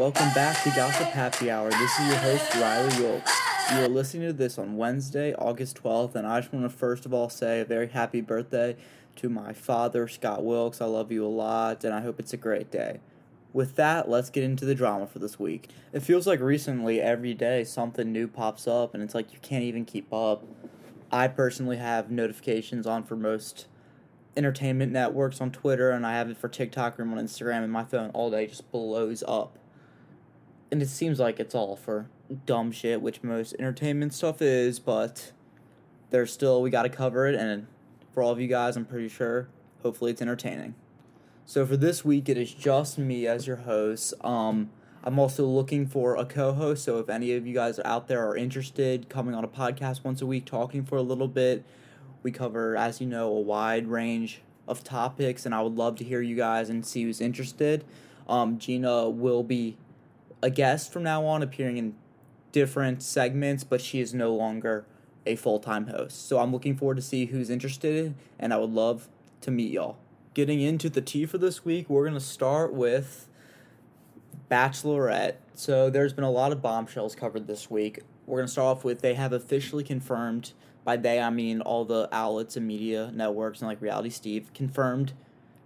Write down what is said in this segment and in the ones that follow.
Welcome back to Gossip Happy Hour. This is your host, Riley Wilkes. You are listening to this on Wednesday, August 12th, and I just want to first of all say a very happy birthday to my father, Scott Wilkes. I love you a lot, and I hope it's a great day. With that, let's get into the drama for this week. It feels like recently every day something new pops up, and it's like you can't even keep up. I personally have notifications on for most entertainment networks on Twitter, and I have it for TikTok and on Instagram, and my phone all day just blows up. And it seems like it's all for dumb shit, which most entertainment stuff is, but there's still, we gotta cover it, and for all of you guys, I'm pretty sure, hopefully it's entertaining. So for this week, it is just me as your host. Um, I'm also looking for a co-host. So if any of you guys out there are interested, coming on a podcast once a week, talking for a little bit, we cover, as you know, a wide range of topics, and I would love to hear you guys and see who's interested. Um, Gina will be a guest from now on, appearing in different segments, but she is no longer a full time host. So I'm looking forward to see who's interested, and I would love to meet y'all getting into the tea for this week, we're to start with Bachelorette. So there's been a lot of bombshells covered this week. We're to start off with they have officially confirmed, by they I mean all the outlets and media networks and like Reality Steve, confirmed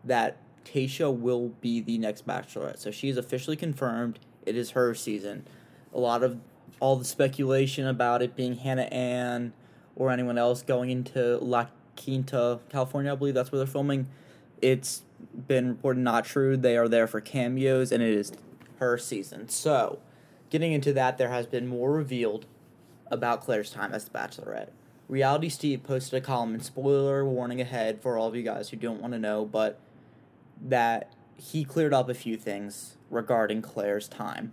that Tayshia will be the next Bachelorette. So she's officially confirmed. It is her season. A lot of all the speculation about it being Hannah Ann or anyone else going into La Quinta, California, I believe that's where they're filming it's been reported not true. They are there for cameos, and it is her season. So, getting into that, there has been more revealed about Claire's time as the Bachelorette. Reality Steve posted a column, and spoiler warning ahead for all of you guys who don't want to know, but that he cleared up a few things regarding Claire's time.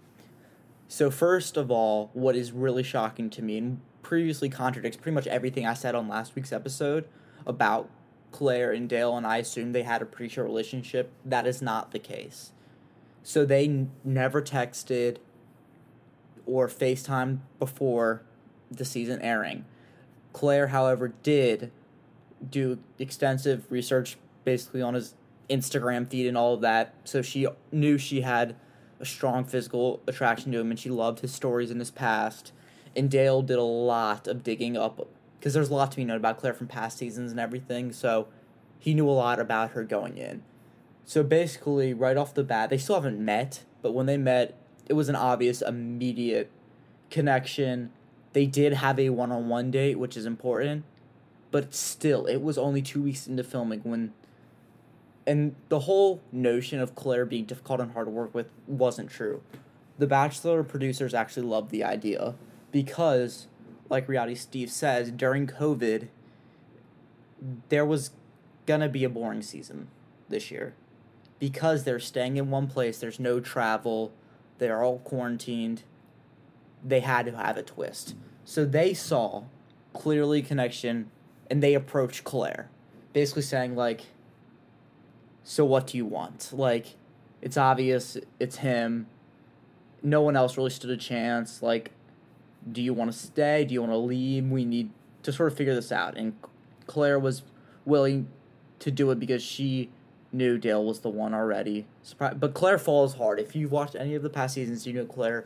So, first of all, what is really shocking to me and previously contradicts pretty much everything I said on last week's episode about Claire and Dale, and I assumed they had a pretty sure relationship. That is not the case. So they n- never texted or FaceTime before the season airing. Claire, however, did do extensive research basically on his Instagram feed and all of that. So she knew she had a strong physical attraction to him and she loved his stories in his past. And Dale did a lot of digging up because there's a lot to be known about Claire from past seasons and everything. So he knew a lot about her going in. So basically, right off the bat, they still haven't met, but when they met, it was an obvious, immediate connection. They did have a one on one date, which is important, but still, it was only two weeks into filming when. And the whole notion of Claire being difficult and hard to work with wasn't true. The Bachelor producers actually loved the idea because like Reality Steve says, during COVID, there was gonna be a boring season this year because they're staying in one place. There's no travel. They're all quarantined. They had to have a twist. So they saw clearly connection and they approached Claire, basically saying like, "So what do you want?" Like, it's obvious it's him. No one else really stood a chance. Like, do you want to stay? Do you want to leave? We need to sort of figure this out. And Claire was willing to do it because she knew Dale was the one already. But Claire falls hard. If you've watched any of the past seasons, you know Claire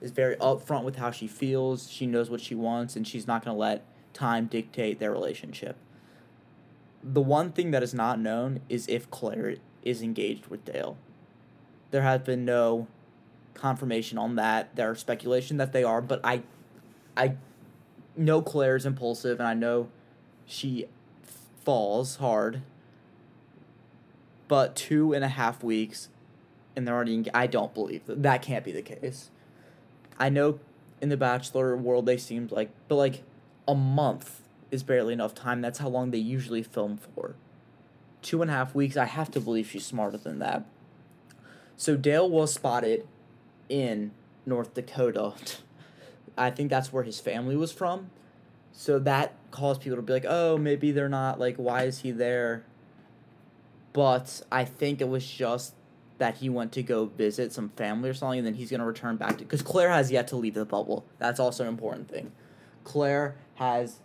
is very upfront with how she feels. She knows what she wants, and she's not going to let time dictate their relationship. The one thing that is not known is if Claire is engaged with Dale. There has been no confirmation on that. There are speculation that they are, but I, I know Claire is impulsive, and I know she falls hard. But two and a half weeks, and they're already. I don't believe that. That can't be the case. I know in the Bachelor world they seemed like, but like a month is barely enough time. That's how long they usually film for. Two and a half weeks. I have to believe she's smarter than that. So Dale was spotted in North Dakota. I think that's where his family was from. So that caused people to be like, oh, maybe they're not, like, why is he there? But I think it was just that he went to go visit some family or something, and then he's going to return back to. Because Claire has yet to leave the bubble. That's also an important thing. Claire has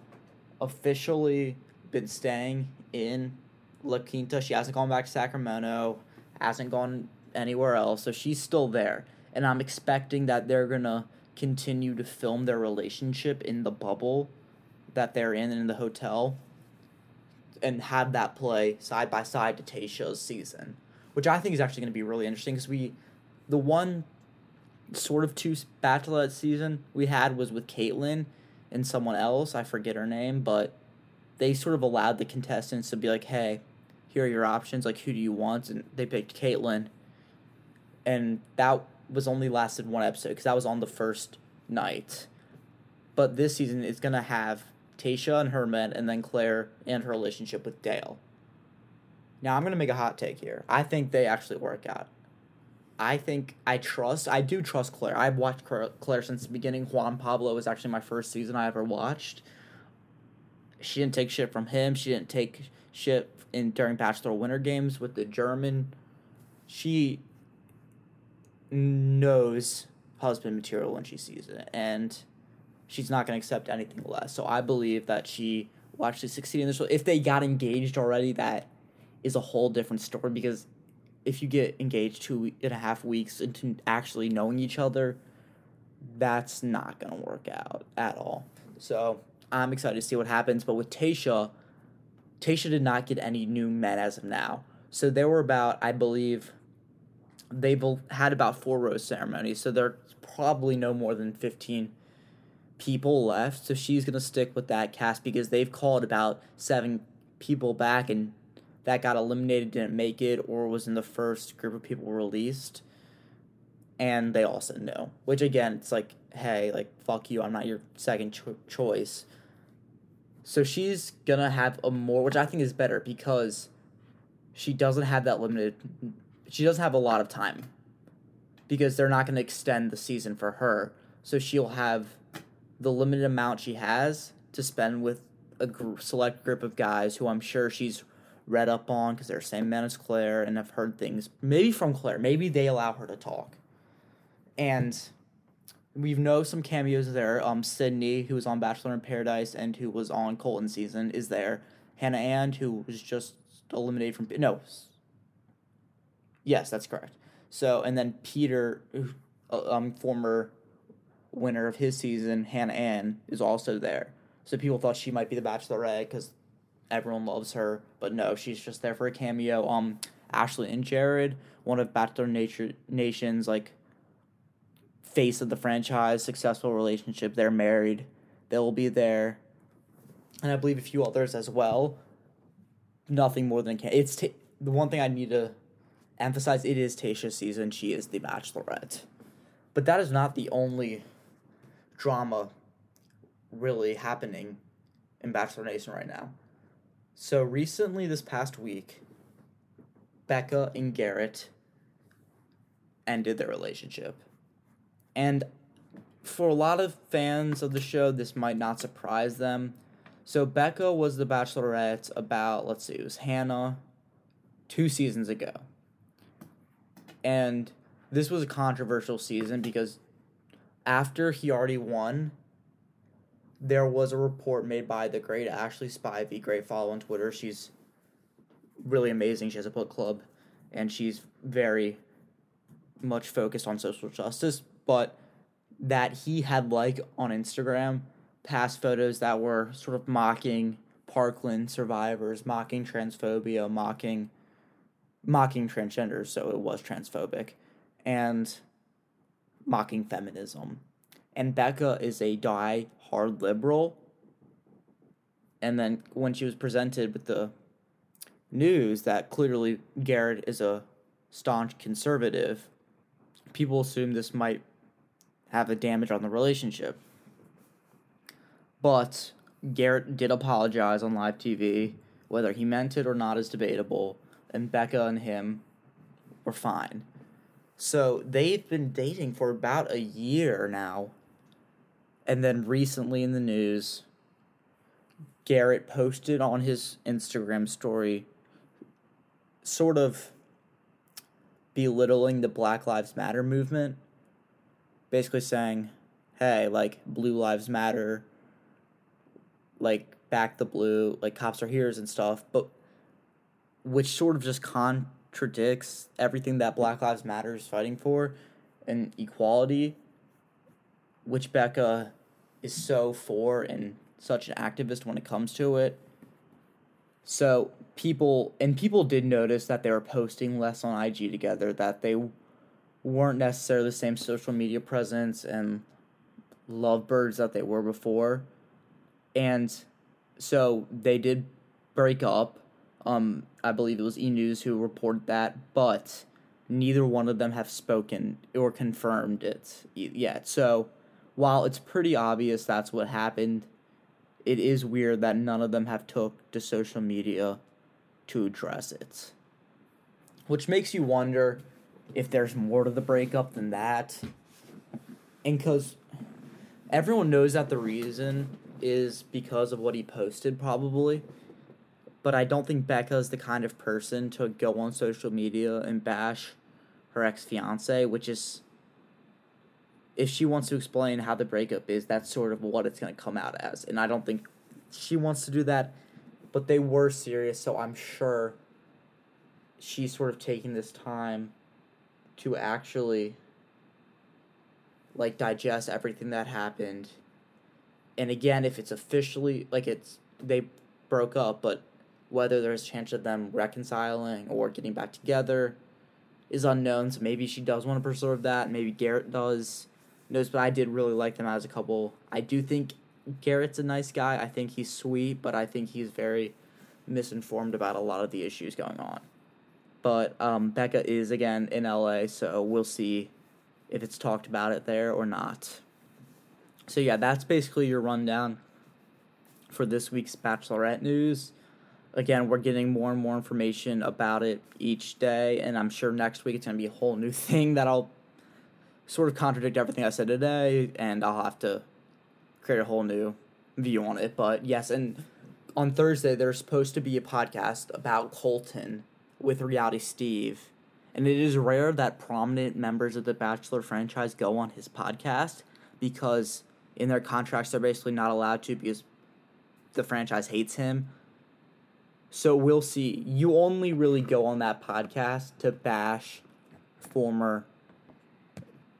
officially been staying in La Quinta. She hasn't gone back to Sacramento, hasn't gone anywhere else, so she's still there and I'm expecting that they're gonna continue to film their relationship in the bubble that they're in in the hotel and have that play side by side to Tayshia's season, which I think is actually going to be really interesting because we, the one sort of two Bachelorette season we had was with Kaitlyn and someone else. I forget her name, but they sort of allowed the contestants to be like, hey, here are your options. Like, who do you want? And they picked Kaitlyn. And that was only lasted one episode because that was on the first night. But this season is going to have Tayshia and Herman, and then Claire and her relationship with Dale. Now, I'm going to make a hot take here. I think they actually work out. I think I trust, I do trust Claire. I've watched Claire since the beginning. Juan Pablo was actually my first season I ever watched. She didn't take shit from him. She didn't take shit in during Bachelor Winter Games with the German. She knows husband material when she sees it. And she's not going to accept anything less. So I believe that she will actually succeed in this. If they got engaged already, that is a whole different story because if you get engaged two and a half weeks into actually knowing each other, that's not going to work out at all. So I'm excited to see what happens. But with Tayshia, Tayshia did not get any new men as of now. So there were about, I believe, they've had about four rose ceremonies. So there's probably no more than 15 people left, so she's gonna stick with that cast because they've called about seven people back and that got eliminated, didn't make it, or was in the first group of people released. And they all said no. Which again, it's like, hey, like fuck you, I'm not your second cho- choice. So she's gonna have a more, which I think is better because she doesn't have that limited. She doesn't have a lot of time because they're not gonna extend the season for her. So she'll have the limited amount she has to spend with a select group of guys who I'm sure she's read up on because they're the same men as Claire and have heard things maybe from Claire. Maybe they allow her to talk. And we know some cameos there. Um, Sydney, who was on Bachelor in Paradise and who was on Colton season, is there. Hannah Ann, who was just eliminated from no. Yes, that's correct. So and then Peter, uh, um, former winner of his season, Hannah Ann, is also there. So people thought she might be the Bachelorette because everyone loves her, but no, she's just there for a cameo. Um, Ashley and Jared, one of Bachelor Nature Nation's like face of the franchise, successful relationship. They're married. They'll be there, and I believe a few others as well. Nothing more than a can. It's t- the one thing I need to emphasize. It is Tayshia's season. She is the Bachelorette, but that is not the only drama really happening in Bachelor Nation right now. So recently, this past week, Becca and Garrett ended their relationship. And for a lot of fans of the show, this might not surprise them. So Becca was the Bachelorette about, let's see, it was Hannah two seasons ago. And this was a controversial season because after he already won, there was a report made by the great Ashley Spivey, great follow on Twitter. She's really amazing. She has a book club, and she's very much focused on social justice. But that he had like on Instagram past photos that were sort of mocking Parkland survivors, mocking transphobia, mocking mocking transgenders. So it was transphobic, and mocking feminism. And Becca is a die hard liberal. And then when she was presented with the news that clearly Garrett is a staunch conservative, people assume this might have a damage on the relationship. But Garrett did apologize on live TV. Whether he meant it or not is debatable. And Becca and him were fine. So they've been dating for about a year now. And then recently in the news, Garrett posted on his Instagram story, sort of belittling the Black Lives Matter movement. Basically saying, hey, like, Blue Lives Matter, like, back the blue, like, cops are heroes and stuff. But which sort of just contradicts everything that Black Lives Matter is fighting for. and equality, which Becca is so for and such an activist when it comes to it. So people and people did notice that they were posting less on IG together, that they weren't necessarily the same social media presence and lovebirds that they were before. And so they did break up. Um, I believe it was E News who reported that, but neither one of them have spoken or confirmed it yet. So while it's pretty obvious that's what happened, it is weird that none of them have took to social media to address it. Which makes you wonder if there's more to the breakup than that. And because everyone knows that the reason is because of what he posted, probably. But I don't think Becca is the kind of person to go on social media and bash her ex fiance, which is if she wants to explain how the breakup is, that's sort of what it's going to come out as. And I don't think she wants to do that, but they were serious, so I'm sure she's sort of taking this time to actually like digest everything that happened. And again, if it's officially like it's they broke up, but whether there's a chance of them reconciling or getting back together is unknown. So maybe she does want to preserve that. Maybe Garrett does. Knows, but I did really like them as a couple. I do think Garrett's a nice guy. I think he's sweet, but I think he's very misinformed about a lot of the issues going on. But um, Becca is again in LA, so we'll see if it's talked about it there or not. So yeah, that's basically your rundown for this week's Bachelorette news. Again, we're getting more and more information about it each day, and I'm sure next week it's gonna be a whole new thing that I'll sort of contradict everything I said today, and I'll have to create a whole new view on it. But yes, and on Thursday there's supposed to be a podcast about Colton with Reality Steve. And it is rare that prominent members of the Bachelor franchise go on his podcast because in their contracts they're basically not allowed to because the franchise hates him. So we'll see. You only really go on that podcast to bash former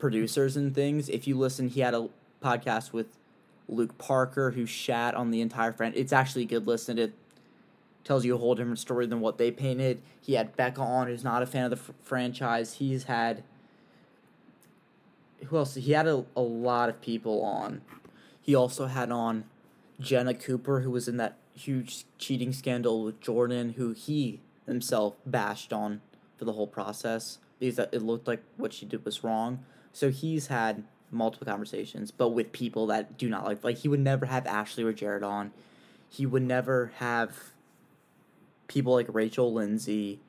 producers and things. If you listen, he had a podcast with Luke Parker who shat on the entire franchise. It's actually a good listen. It tells you a whole different story than what they painted. He had Becca on, who's not a fan of the f- franchise. He's had who else? He had a, a lot of people on. He also had on Jenna Cooper, who was in that huge cheating scandal with Jordan, who he himself bashed on for the whole process because it looked like what she did was wrong. So he's had multiple conversations, but with people that do not like. Like he would never have Ashley or Jared on. He would never have people like Rachel Lindsay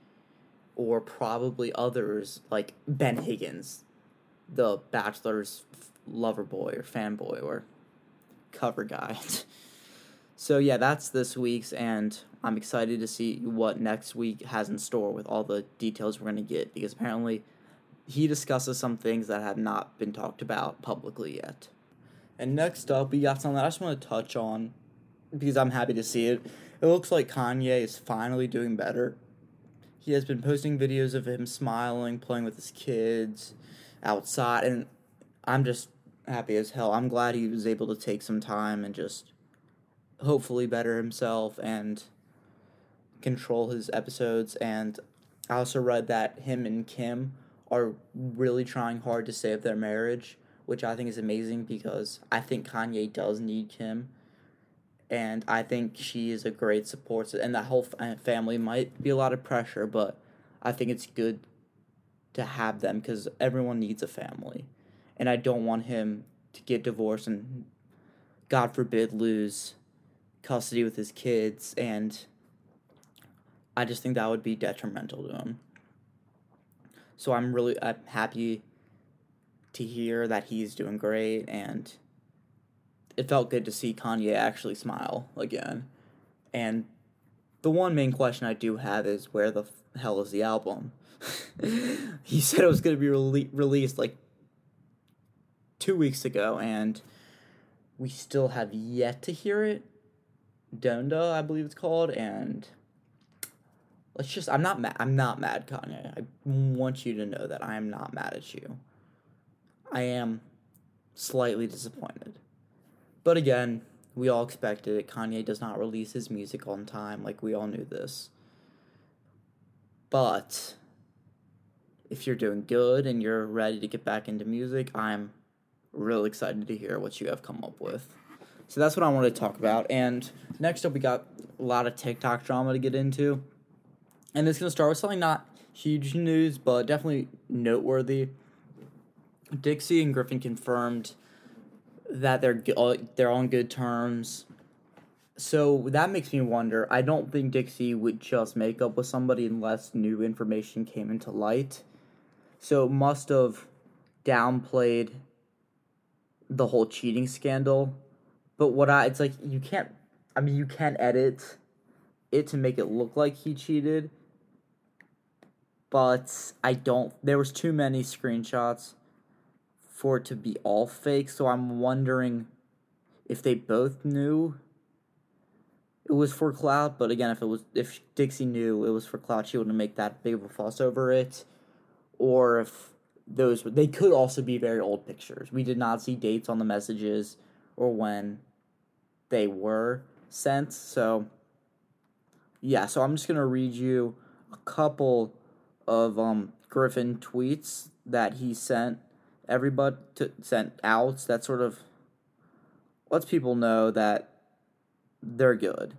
or probably others like Ben Higgins, the Bachelor's lover boy or fanboy or cover guy. so yeah, that's this week's, and I'm excited to see what next week has in store with all the details we're gonna get because apparently he discusses some things that have not been talked about publicly yet. And next up, we got something that I just want to touch on because I'm happy to see it. It looks like Kanye is finally doing better. He has been posting videos of him smiling, playing with his kids outside, and I'm just happy as hell. I'm glad he was able to take some time and just hopefully better himself and control his episodes. And I also read that him and Kim are really trying hard to save their marriage, which I think is amazing because I think Kanye does need Kim. And I think she is a great support, and that whole family might be a lot of pressure, but I think it's good to have them because everyone needs a family. And I don't want him to get divorced and, God forbid, lose custody with his kids. And I just think that would be detrimental to him. So I'm really I'm happy to hear that he's doing great and it felt good to see Kanye actually smile again. And the one main question I do have is where the hell is the album? he said it was going to be rele- released like two weeks ago, and we still have yet to hear it. Donda, I believe it's called, and let's just I'm not mad I'm not mad Kanye. I want you to know that I am not mad at you. I am slightly disappointed. But again, we all expected it. Kanye does not release his music on time, like we all knew this. But if you're doing good and you're ready to get back into music, I'm really excited to hear what you have come up with. So that's what I wanted to talk about. And next up, we got a lot of TikTok drama to get into. And it's going to start with something not huge news, but definitely noteworthy. Dixie and Griffin confirmed that they're they're on good terms. So that makes me wonder. I don't think Dixie would just make up with somebody unless new information came into light. So it must have downplayed the whole cheating scandal. But what I it's like you can't I mean you can't edit it to make it look like he cheated. But I don't there was too many screenshots for it to be all fake, so I'm wondering if they both knew it was for clout, but again if it was if Dixie knew it was for clout, she wouldn't make that big of a fuss over it. Or if those they could also be very old pictures. We did not see dates on the messages or when they were sent. So yeah, so I'm just gonna read you a couple of um Griffin tweets that he sent everybody to, sent out that sort of lets people know that they're good.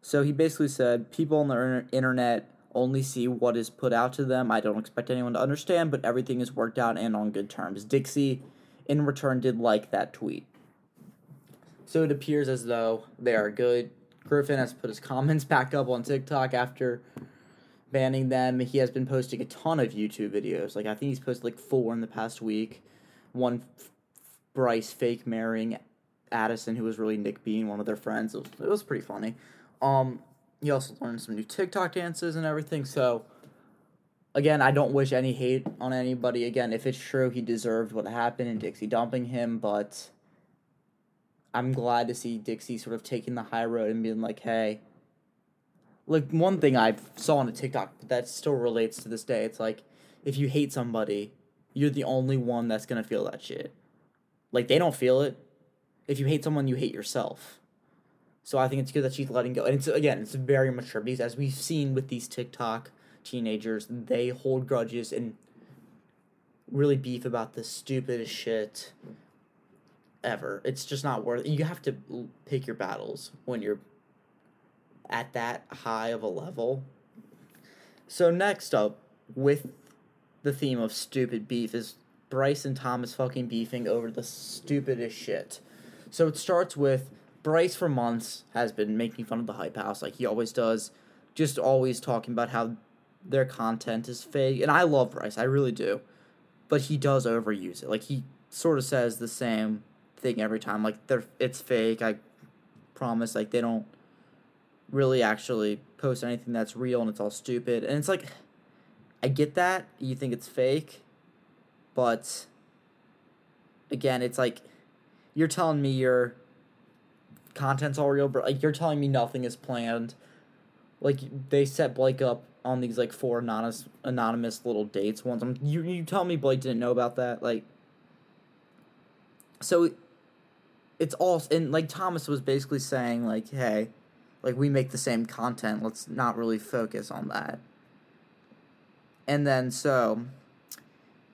So he basically said people on the internet only see what is put out to them. I don't expect anyone to understand, but everything is worked out and on good terms. Dixie, in return, did like that tweet. So it appears as though they are good. Griffin has put his comments back up on TikTok after banning them. He has been posting a ton of YouTube videos. Like I think he's posted like four in the past week. One Bryce fake marrying Addison, who was really Nick Bean, one of their friends. It was, it was pretty funny. Um, he also learned some new TikTok dances and everything. So, again, I don't wish any hate on anybody. Again, if it's true, he deserved what happened in Dixie dumping him, but I'm glad to see Dixie sort of taking the high road and being like, hey, like one thing I saw on a TikTok that still relates to this day. It's like if you hate somebody, you're the only one that's gonna feel that shit. Like they don't feel it. If you hate someone, you hate yourself. So I think it's good that she's letting go, and it's again, it's very mature because as we've seen with these TikTok teenagers, they hold grudges and really beef about the stupidest shit ever. It's just not worth. It. You have to pick your battles when you're at that high of a level. So next up, with the theme of stupid beef, is Bryce and Thomas fucking beefing over the stupidest shit. So it starts with Bryce for months has been making fun of the hype house like he always does, just always talking about how their content is fake. And I love Bryce, I really do. But he does overuse it. Like he sort of says the same thing every time. Like they're it's fake. I promise. Like they don't really actually post anything that's real and it's all stupid. And it's like, I get that. You think it's fake. But again, it's like, you're telling me your content's all real, but like you're telling me nothing is planned. Like they set Blake up on these like four anonymous anonymous little dates once. I'm, you you tell me Blake didn't know about that, like. So, it's all and like Thomas was basically saying like, hey, like we make the same content. Let's not really focus on that. And then so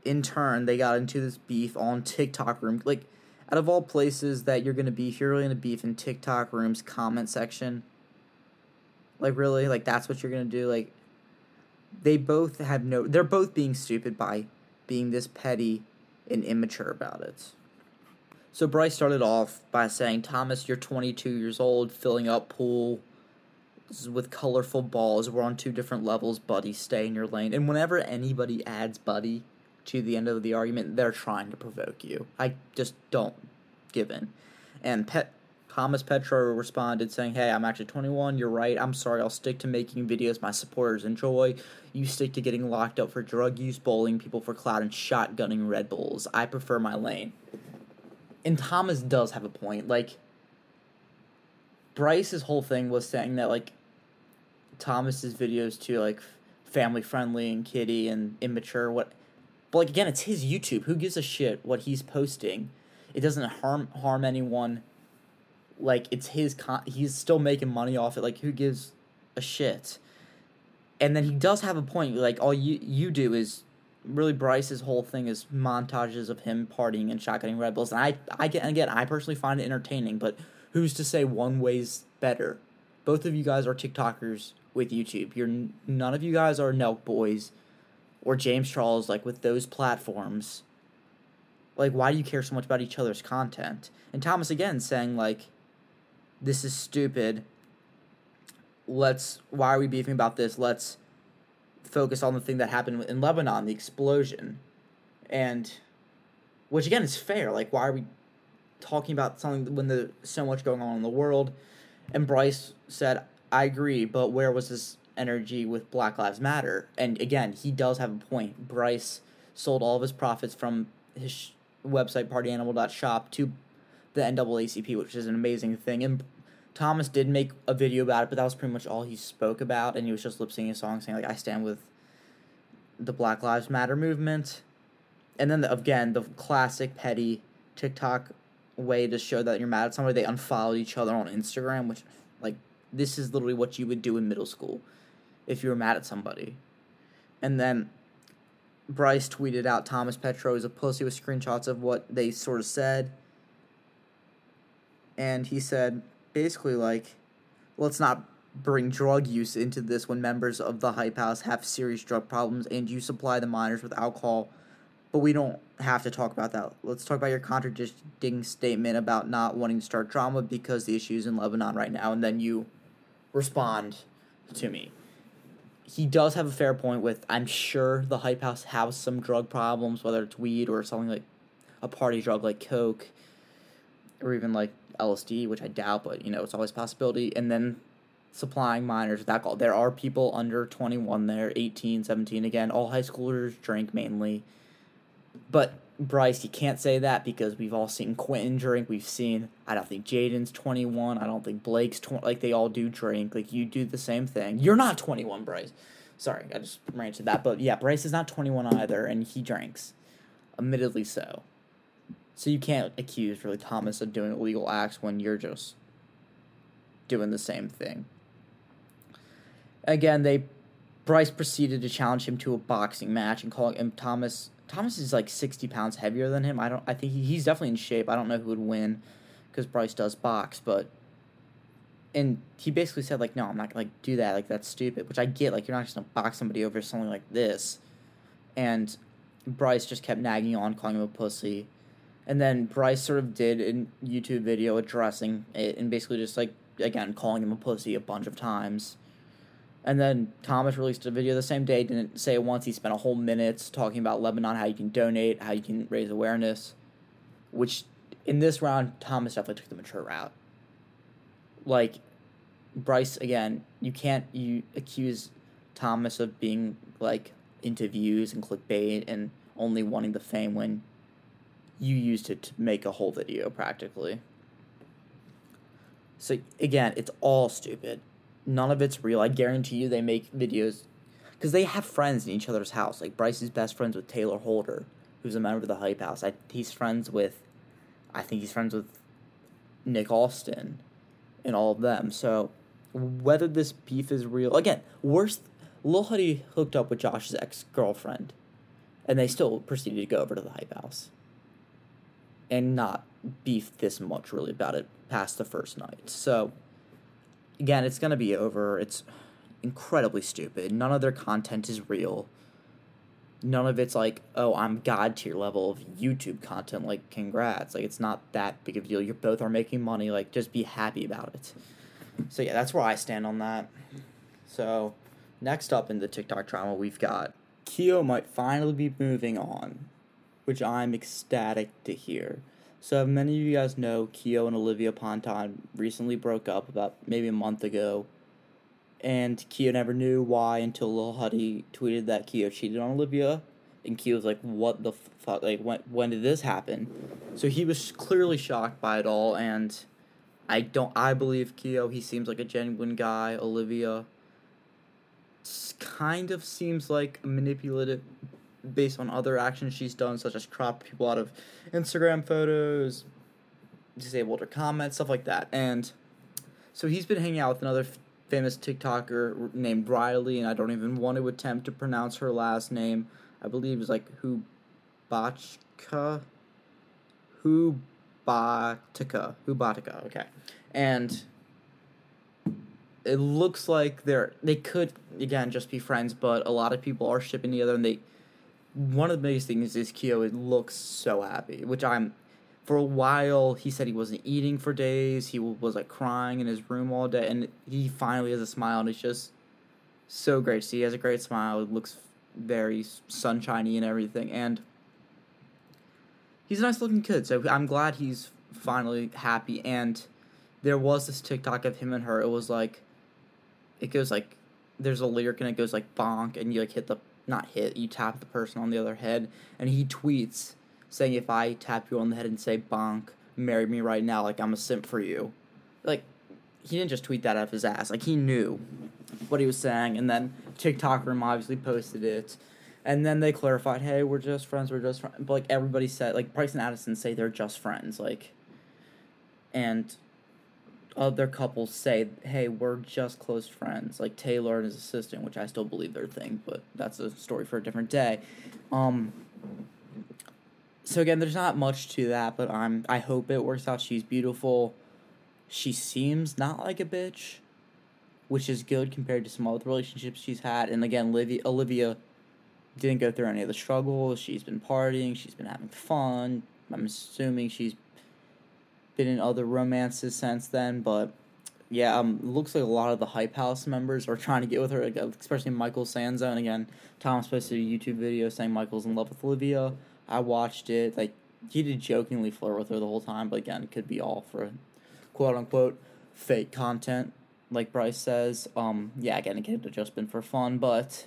in turn they got into this beef on tiktok room. Like out of all places that you're gonna beef you're really gonna beef in tiktok room's comment section like really like that's what you're gonna do? Like they both have no they're both being stupid by being this petty and immature about it so Bryce started off by saying, Thomas, you're 22 years old, filling up pool with colorful balls. We're on two different levels. Buddy, stay in your lane. And whenever anybody adds Buddy to the end of the argument, they're trying to provoke you. I just don't give in. And Pet Thomas Petrou responded saying, Hey, I'm actually 21. You're right. I'm sorry. I'll stick to making videos my supporters enjoy. You stick to getting locked up for drug use, bowling people for clout, and shotgunning Red Bulls. I prefer my lane and Thomas does have a point. Like Bryce's whole thing was saying that like Thomas's videos too like family friendly and kiddie and immature. What But like again, it's his YouTube. Who gives a shit what he's posting? It doesn't harm harm anyone. Like it's his con. He's still making money off it. Like who gives a shit? And then he does have a point. Like all you you do is really Bryce's whole thing is montages of him partying and shotgunning Red Bulls. And I I get again I personally find it entertaining. But who's to say one way's better? Both of you guys are TikTokers with YouTube. You're none of you guys are Nelk boys or James Charles like with those platforms. Like why do you care so much about each other's content? And Thomas again saying like this is stupid. Let's why are we beefing about this? Let's focus on the thing that happened in Lebanon, the explosion. And which again is fair. Like why are we talking about something when there's so much going on in the world? And Bryce said, I agree, but where was this energy with Black Lives Matter? And again, he does have a point. Bryce sold all of his profits from his sh- website, partyanimal.shop, to the NAACP, which is an amazing thing. And Thomas did make a video about it, but that was pretty much all he spoke about, and he was just lip syncing a song saying, like, I stand with the Black Lives Matter movement. And then, the, again, the classic petty TikTok way to show that you're mad at somebody, they unfollowed each other on Instagram, which, like, this is literally what you would do in middle school if you were mad at somebody. And then Bryce tweeted out Thomas Petrou is a pussy with screenshots of what they sort of said. And he said basically like let's not bring drug use into this when members of the hype house have serious drug problems and you supply the minors with alcohol but we don't have to talk about that. Let's talk about your contradicting statement about not wanting to start drama because the issues in Lebanon right now, and then you respond to me. He does have a fair point with I'm sure the hype house has some drug problems, whether it's weed or something like a party drug like coke, or even like LSD, which I doubt, but you know it's always a possibility. And then supplying minors with alcohol. There are people under 21 there, 18, 17. Again, all high schoolers drink mainly but Bryce, you can't say that because we've all seen Quentin drink. We've seen. I don't think Jaden's twenty one. I don't think Blake's twenty. Like they all do drink. Like you do the same thing. You're not twenty one, Bryce. Sorry, I just ranted that. But yeah, Bryce is not twenty one either, and he drinks. Admittedly so. So you can't accuse really Thomas of doing illegal acts when you're just doing the same thing. Again, they Bryce proceeded to challenge him to a boxing match and calling him Thomas Thomas is like sixty pounds heavier than him. I don't. I think he, he's definitely in shape. I don't know who would win, because Bryce does box, but. And he basically said like, no, I'm not gonna like do that. Like that's stupid. Which I get. Like you're not just gonna box somebody over something like this, and Bryce just kept nagging on, calling him a pussy, and then Bryce sort of did a YouTube video addressing it and basically just like again calling him a pussy a bunch of times and then Thomas released a video the same day, didn't say it once. He spent a whole minute talking about Lebanon, how you can donate, how you can raise awareness. Which, in this round, Thomas definitely took the mature route. Like, Bryce, again, you can't you accuse Thomas of being, like, into views and clickbait and only wanting the fame when you used it to make a whole video, practically. So, again, it's all stupid none of it's real. I guarantee you they make videos because they have friends in each other's house. Like Bryce is best friends with Taylor Holder, who's a member of the Hype House. I, he's friends with, I think he's friends with Nick Austin, and all of them. So whether this beef is real, again, worst. Lil Huddy hooked up with Josh's ex girlfriend, and they still proceeded to go over to the Hype House, and not beef this much really about it past the first night. So again, it's gonna be over. It's incredibly stupid. None of their content is real. None of it's like, oh, I'm god tier level of YouTube content. Like, congrats. Like, it's not that big of a deal. You both are making money. Like, just be happy about it. So yeah, that's where I stand on that. So, next up in the TikTok drama, we've got Kio might finally be moving on, which I'm ecstatic to hear. So many of you guys know Kio and Olivia Ponton recently broke up about maybe a month ago. And Kio never knew why until Lil Huddy tweeted that Kio cheated on Olivia. And Kio was like, what the fuck? Like, when, when did this happen? So he was clearly shocked by it all. And I don't, I believe Kio. He seems like a genuine guy. Olivia kind of seems like a manipulative based on other actions she's done, such as crop people out of Instagram photos, disabled her comments, stuff like that. And so he's been hanging out with another f- famous TikToker named Riley, and I don't even want to attempt to pronounce her last name. I believe it's like Hubachka. Hubatica. Hubatica, okay. And it looks like they're they could again just be friends, but a lot of people are shipping together and they one of the biggest things is Kio it looks so happy, which I'm for a while he said he wasn't eating for days, he was like crying in his room all day and he finally has a smile and it's just so great see. He has a great smile, it looks very sunshiny and everything and he's a nice looking kid, so I'm glad he's finally happy and there was this TikTok of him and her. It was like it goes like there's a lyric and it goes like bonk and you like hit the not hit you tap the person on the other head and he tweets saying if I tap you on the head and say bonk marry me right now like I'm a simp for you like he didn't just tweet that out of his ass like he knew what he was saying and then TikTok room obviously posted it and then they clarified hey we're just friends we're just friends but like everybody said like Bryce and Addison say they're just friends like and other couples say, "Hey, we're just close friends," like Taylor and his assistant, which I still believe their thing, but that's a story for a different day. Um, so again, there's not much to that, but I'm I hope it works out. She's beautiful. She seems not like a bitch, which is good compared to some other relationships she's had. And again, Olivia, Olivia didn't go through any of the struggles. She's been partying. She's been having fun. I'm assuming she's been in other romances since then, but yeah, um, looks like a lot of the Hype House members are trying to get with her, especially Michael Sanzo. And again, Thomas posted a YouTube video saying Michael's in love with Olivia. I watched it. Like he did jokingly flirt with her the whole time, but again, it could be all for quote unquote fake content, like Bryce says. Um, yeah, again, it could have just been for fun, but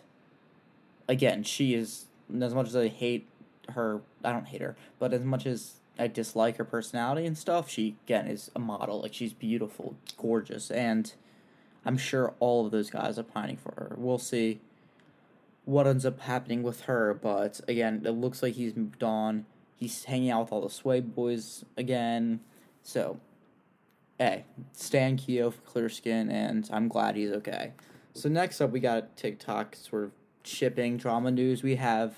again, she is as much as I hate her. I don't hate her, but as much as I dislike her personality and stuff, she again is a model. Like she's beautiful, gorgeous, and I'm sure all of those guys are pining for her. We'll see what ends up happening with her, but again, it looks like he's moved on. He's hanging out with all the Sway boys again. So, hey, Stan Kio for clear skin, and I'm glad he's okay. So next up, we got TikTok sort of shipping drama news. We have.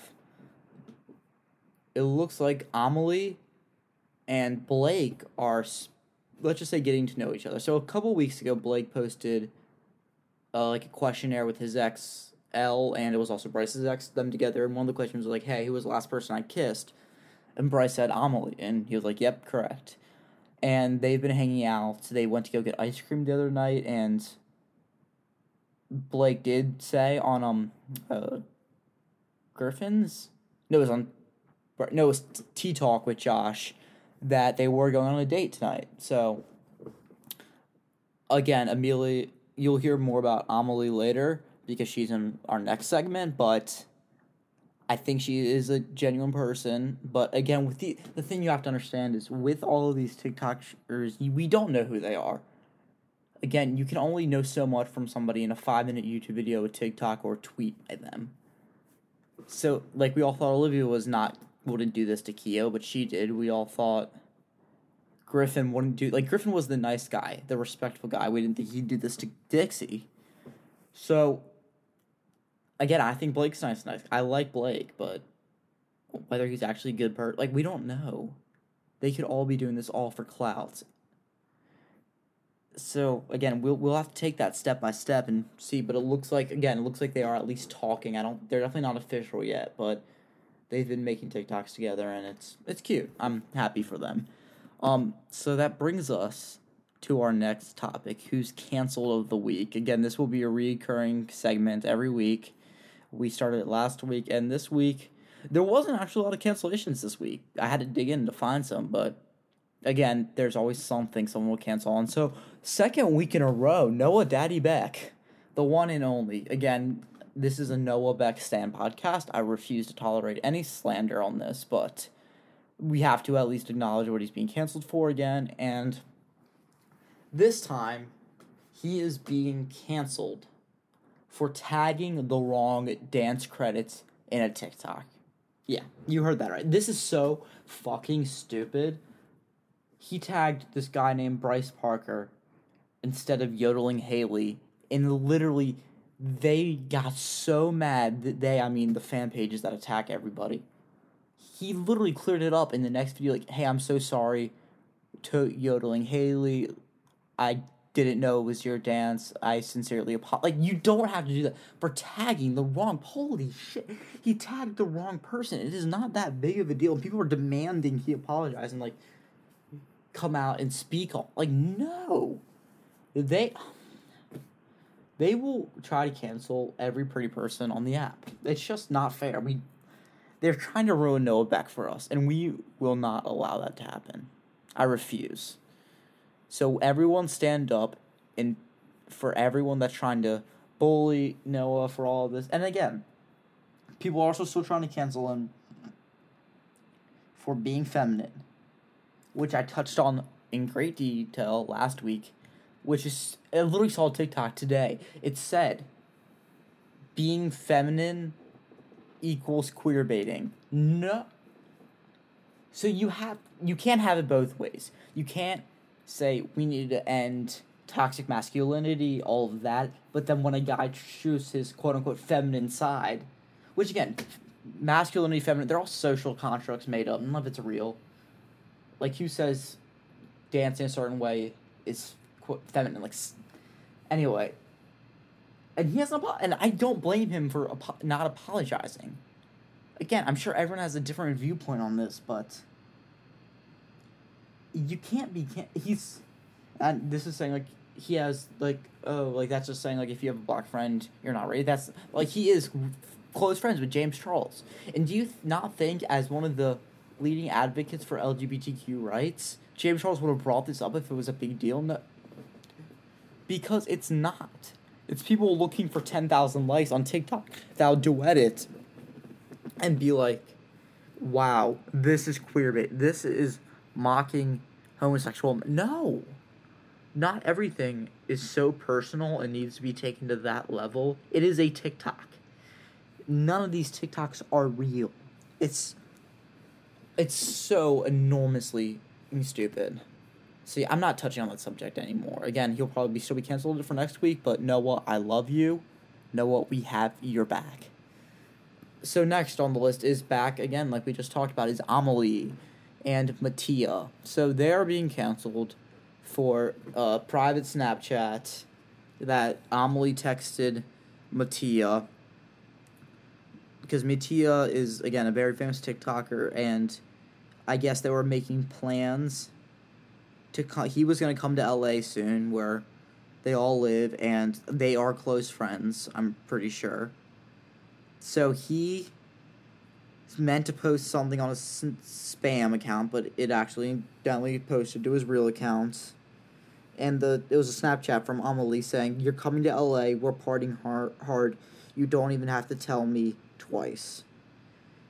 It looks like Amelie and Blake are, let's just say, getting to know each other. So a couple weeks ago, Blake posted uh, like a questionnaire with his ex L, and it was also Bryce's ex, them together. And one of the questions was like, "Hey, who was the last person I kissed?" And Bryce said Amelie, and he was like, "Yep, correct." And they've been hanging out. They went to go get ice cream the other night, and Blake did say on um uh, Griffin's no, it was on no, it was Tea Talk with Josh that they were going on a date tonight. So again, Amelia, you'll hear more about Amelie later because she's in our next segment, but I think she is a genuine person. But again, with the the thing you have to understand is with all of these TikTokers, we don't know who they are. Again, you can only know so much from somebody in a five minute YouTube video, a TikTok, or a tweet by them. So, like we all thought Olivia was not wouldn't do this to Kio, but she did. We all thought Griffin wouldn't do like Griffin was the nice guy, the respectful guy. We didn't think he'd do this to Dixie. So again, I think Blake's nice, nice. I like Blake, but whether he's actually a good person, like we don't know. They could all be doing this all for clout. So again, we'll we'll have to take that step by step and see. But it looks like again, it looks like they are at least talking. I don't. They're definitely not official yet, but they've been making TikToks together, and it's it's cute. I'm happy for them. Um, so that brings us to our next topic: who's canceled of the week. Again, this will be a recurring segment every week. We started it last week, and this week there wasn't actually a lot of cancellations this week. I had to dig in to find some, but again, there's always something someone will cancel on. So second week in a row, Noah Daddy Beck, the one and only. Again, this is a Noah Beck stand podcast. I refuse to tolerate any slander on this, but we have to at least acknowledge what he's being canceled for again. And this time, he is being canceled for tagging the wrong dance credits in a TikTok. Yeah, you heard that right. This is so fucking stupid. He tagged this guy named Bryce Parker instead of yodeling Haley, in literally, they got so mad that they, I mean, the fan pages that attack everybody. He literally cleared it up in the next video, like, "Hey, I'm so sorry to yodeling Haley. I didn't know it was your dance. I sincerely apologize. Like, you don't have to do that for tagging the wrong. Holy shit. He tagged the wrong person. It is not that big of a deal. People are demanding he apologize and, like, come out and speak. Like, no. They. They will try to cancel every pretty person on the app. It's just not fair. We, they're trying to ruin Noah Beck for us, and we will not allow that to happen. I refuse. So everyone stand up and for everyone that's trying to bully Noah for all of this. And again, people are also still trying to cancel him for being feminine, which I touched on in great detail last week, which is I literally saw TikTok today. It said being feminine equals queer baiting. No. So you have you can't have it both ways. You can't say we need to end toxic masculinity, all of that, but then when a guy chooses his quote unquote feminine side, which again, masculinity, feminine, they're all social constructs made up. None of it's real. Like who says dancing a certain way is quote feminine? Like, anyway, and he hasn't, and I don't blame him for not apologizing. Again, I'm sure everyone has a different viewpoint on this, but you can't be can't, he's and this is saying like he has like oh like that's just saying like if you have a black friend you're not ready that's like he is close friends with James Charles and do you not think as one of the leading advocates for LGBTQ rights James Charles would have brought this up if it was a big deal no because it's not it's people looking for 10,000 likes on TikTok that'll duet it and be like wow this is queer bait this is mocking homosexual. No. Not everything is so personal and needs to be taken to that level. It is a TikTok. None of these TikToks are real. It's it's so enormously stupid. See, I'm not touching on that subject anymore. Again, he'll probably still be canceled for next week, but Noah, I love you. Noah, we have your back. So next on the list is back again, like we just talked about, is Amelie and Mattia. So they are being canceled for a private Snapchat that Amelie texted Mattia because Mattia is again a very famous TikToker and I guess they were making plans to co- he was going to come to LA soon where they all live and they are close friends, I'm pretty sure. So he meant to post something on a spam account, but it actually definitely posted to his real account. And the it was a Snapchat from Amelie saying, "You're coming to LA. We're partying hard. Hard. You don't even have to tell me twice."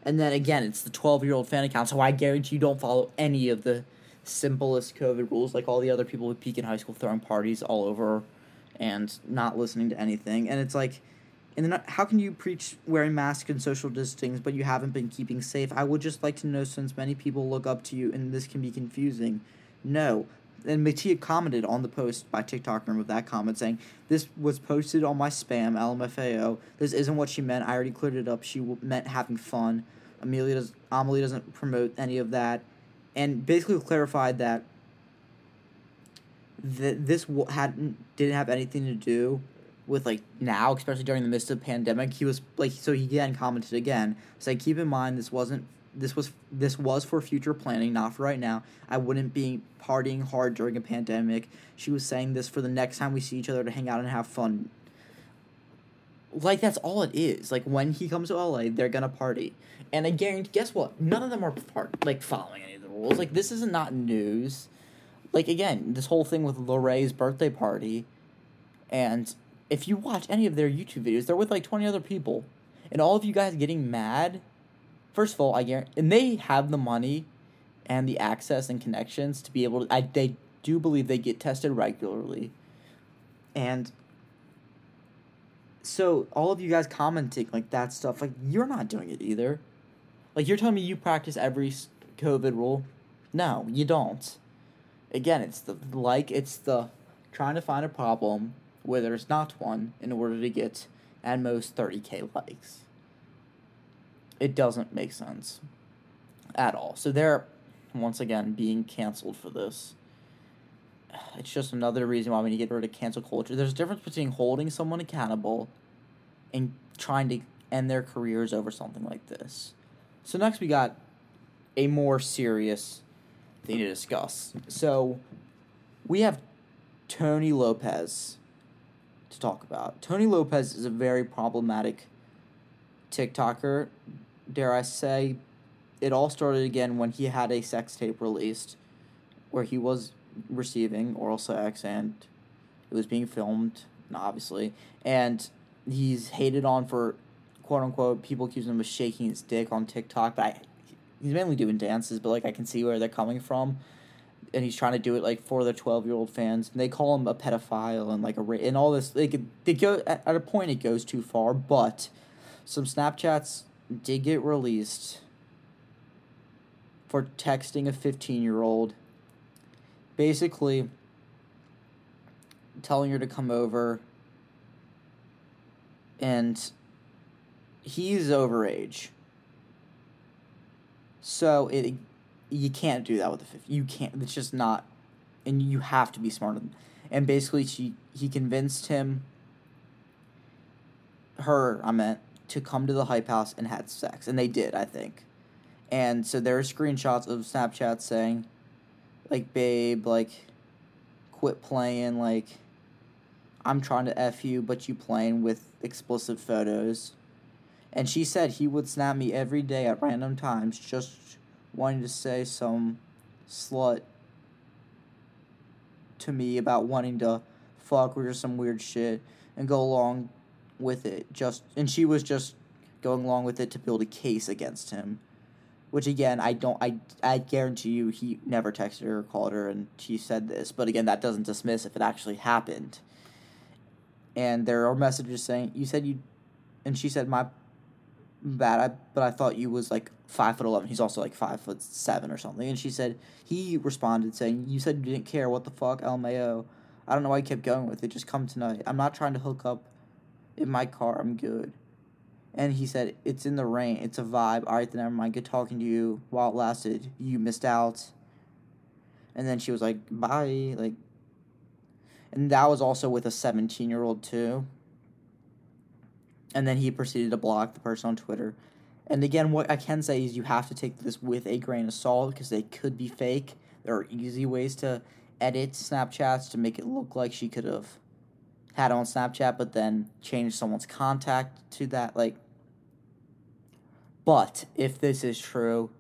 And then again, it's the twelve-year-old fan account, so I guarantee you don't follow any of the simplest COVID rules, like all the other people who peak in high school throwing parties all over, and not listening to anything. And it's like and then how can you preach wearing masks and social distancing, but you haven't been keeping safe? I would just like to know since many people look up to you and this can be confusing. No. And Mattia commented on the post by TikTok room with that comment saying, This was posted on my spam, LMFAO. This isn't what she meant. I already cleared it up. She meant having fun. Amelia does, Amelie doesn't promote any of that. And basically clarified that that this hadn't didn't have anything to do with like now, especially during the midst of pandemic, he was like so he again commented again, saying, "Keep in mind this wasn't this was this was for future planning, not for right now. I wouldn't be partying hard during a pandemic." She was saying this for the next time we see each other to hang out and have fun. Like that's all it is. Like when he comes to LA, they're gonna party, and I guarantee. Guess what? None of them are part like following any rules. Like this is not news. Like again, this whole thing with Lorraine's birthday party, and if you watch any of their YouTube videos, they're with like 20 other people. And all of you guys getting mad. First of all, I guarantee, and they have the money and the access and connections to be able to, I, they do believe they get tested regularly. And so all of you guys commenting like that stuff, like you're not doing it either. Like you're telling me you practice every COVID rule? No, you don't. Again, it's the like it's the trying to find a problem where there's not one in order to get at most 30k likes. It doesn't make sense at all. So they're once again being canceled for this. It's just another reason why we need to get rid of cancel culture. There's a difference between holding someone accountable and trying to end their careers over something like this. So next we got a more serious thing to discuss. So we have Tony Lopez to talk about. Tony Lopez is a very problematic TikToker, dare I say. It all started again when he had a sex tape released where he was receiving oral sex and it was being filmed, obviously. And he's hated on for quote unquote people accusing him of shaking his dick on TikTok, but I, he's mainly doing dances, but like I can see where they're coming from. And he's trying to do it like for the twelve year old fans. And they call him a pedophile and like a and all this. Like they go at, at a point it goes too far, but some Snapchats did get released for texting a fifteen year old. Basically, telling her to come over and he's overage. So it you can't do that with the 50. You can't. It's just not and you have to be smarter and basically she he convinced him her I meant to come to the hype house and had sex and they did I think and so there are screenshots of Snapchat saying like babe like quit playing like I'm trying to F you, but you playing with explicit photos. And she said he would snap me every day at random times, just wanting to say some slut to me about wanting to fuck or some weird shit and go along with it. Just and she was just going along with it to build a case against him. Which again, I don't I I guarantee you he never texted her or called her and she said this. But again, that doesn't dismiss if it actually happened and there are messages saying you said you, and she said my bad, I, but I thought you was like five foot eleven. He's also like five foot seven or something. And she said he responded saying you said you didn't care. What the fuck, LMAO? I don't know why you kept going with it. Just come tonight. I'm not trying to hook up in my car. I'm good. And he said, It's in the rain. It's a vibe. All right, then never mind. Good talking to you while it lasted. You missed out. And then she was like, Bye. Like, and that was also with a 17 year old too. And then he proceeded to block the person on Twitter. And again, what I can say is you have to take this with a grain of salt because they could be fake. There are easy ways to edit Snapchats to make it look like she could have had on Snapchat, but then change someone's contact to that. Like, but if this is true,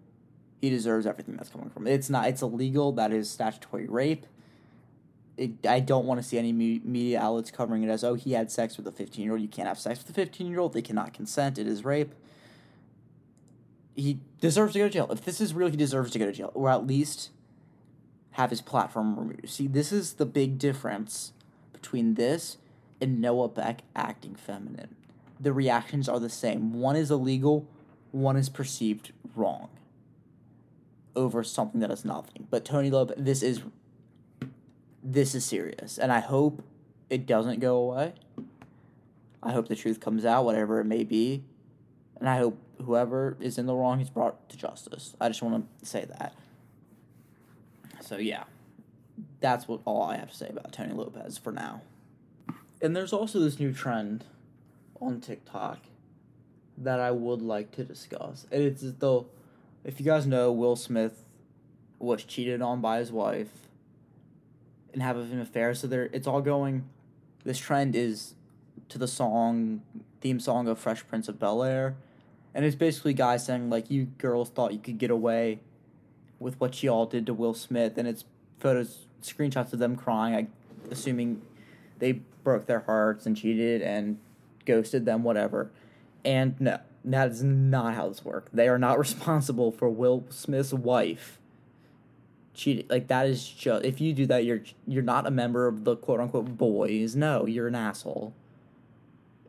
he deserves everything that's coming from it. It's not. It's illegal. That is statutory rape it, I don't want to see any media outlets covering it as oh he had sex with a 15 year old. You can't have sex with a 15 year old. They cannot consent. It is rape. He deserves to go to jail. If this is real, he deserves to go to jail, or at least have his platform removed. See, this is the big difference between this and Noah Beck acting feminine. The reactions are the same. One is illegal, one is perceived wrong over something that is nothing. But Tony Lopez, this is this is serious, and I hope it doesn't go away. I hope the truth comes out, whatever it may be, and I hope whoever is in the wrong is brought to justice. I just want to say that. So yeah, that's what all I have to say about Tony Lopez for now. And there's also this new trend on TikTok that I would like to discuss. And it's though, if you guys know, Will Smith was cheated on by his wife and have an affair. So there, it's all going. This trend is to the song theme song of Fresh Prince of Bel Air, and it's basically guys saying like, "You girls thought you could get away with what y'all did to Will Smith," and it's photos, screenshots of them crying, I, assuming they broke their hearts and cheated and ghosted them, whatever. And no, that is not how this works. They are not responsible for Will Smith's wife cheating like that is just if you do that you're you're not a member of the quote unquote boys no you're an asshole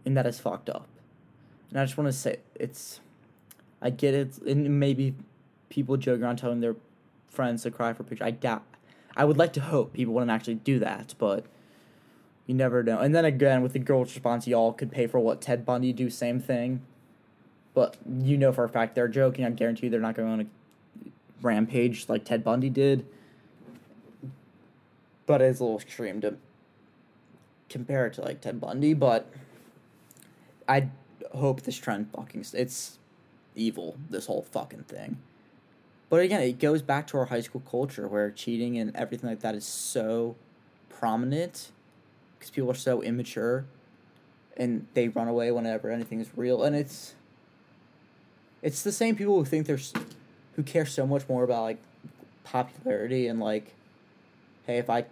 and that is fucked up and i just want to say it's I get it, and maybe people joke around telling their friends to cry for a picture. I doubt. I would like to hope people wouldn't actually do that, but you never know. And then again, with the girl's response, y'all could pay for what Ted Bundy do, same thing. But you know for a fact they're joking. I guarantee you they're not going a rampage like Ted Bundy did. But it's a little extreme to compare it to like Ted Bundy. But I hope this trend fucking it's evil. This whole fucking thing. But again, it goes back to our high school culture where cheating and everything like that is so prominent because people are so immature and they run away whenever anything is real and it's it's the same people who think they're who care so much more about like popularity and like hey if i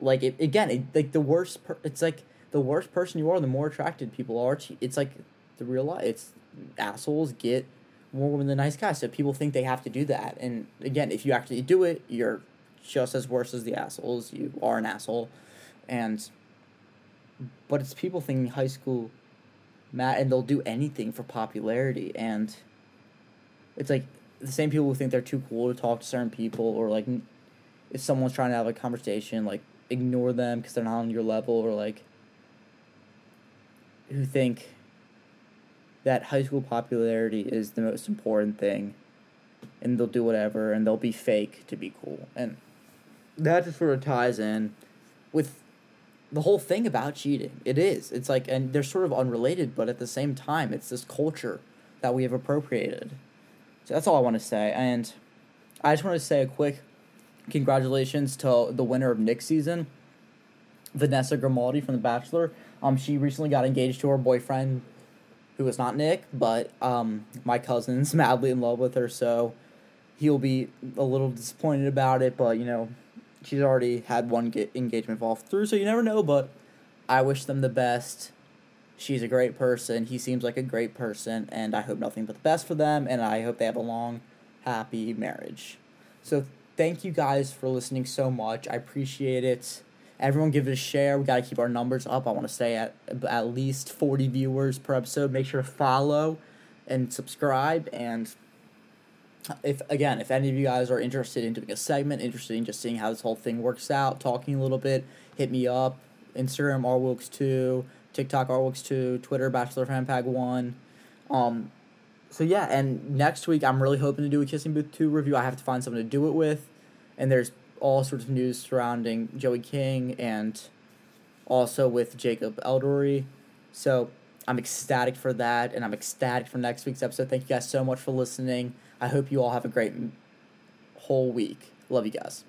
like it, again it, like the worst per, it's like the worse person you are the more attracted people are to it's like the real life it's assholes get more women than nice guys so people think they have to do that and again if you actually do it you're just as worse as the assholes you are an asshole and but it's people thinking high school Matt, and they'll do anything for popularity and it's like the same people who think they're too cool to talk to certain people or like if someone's trying to have a conversation like ignore them because they're not on your level or like who think that high school popularity is the most important thing and they'll do whatever and they'll be fake to be cool and that just sort of ties in with the whole thing about cheating. It is. It's like, and they're sort of unrelated, but at the same time, it's this culture that we have appropriated. So that's all I want to say. And I just want to say a quick congratulations to the winner of Nick's season, Vanessa Grimaldi from The Bachelor. Um, she recently got engaged to her boyfriend, who was not Nick, but um, my cousin's madly in love with her, so he'll be a little disappointed about it. But you know, she's already had one get engagement fall through, so you never know. But I wish them the best. She's a great person. He seems like a great person, and I hope nothing but the best for them. And I hope they have a long, happy marriage. So thank you guys for listening so much. I appreciate it. Everyone give it a share. We gotta keep our numbers up. I want to stay at at least forty viewers per episode. Make sure to follow and subscribe and if again, if any of you guys are interested in doing a segment, interested in just seeing how this whole thing works out, talking a little bit, hit me up. Instagram rwilks2, TikTok Artworks two, Twitter Bachelor Fanpag one. Um, so yeah, and next week I'm really hoping to do a Kissing Booth two review. I have to find someone to do it with, and there's all sorts of news surrounding Joey King and also with Jacob Elordi. So I'm ecstatic for that, and I'm ecstatic for next week's episode. Thank you guys so much for listening. I hope you all have a great whole week. Love you guys.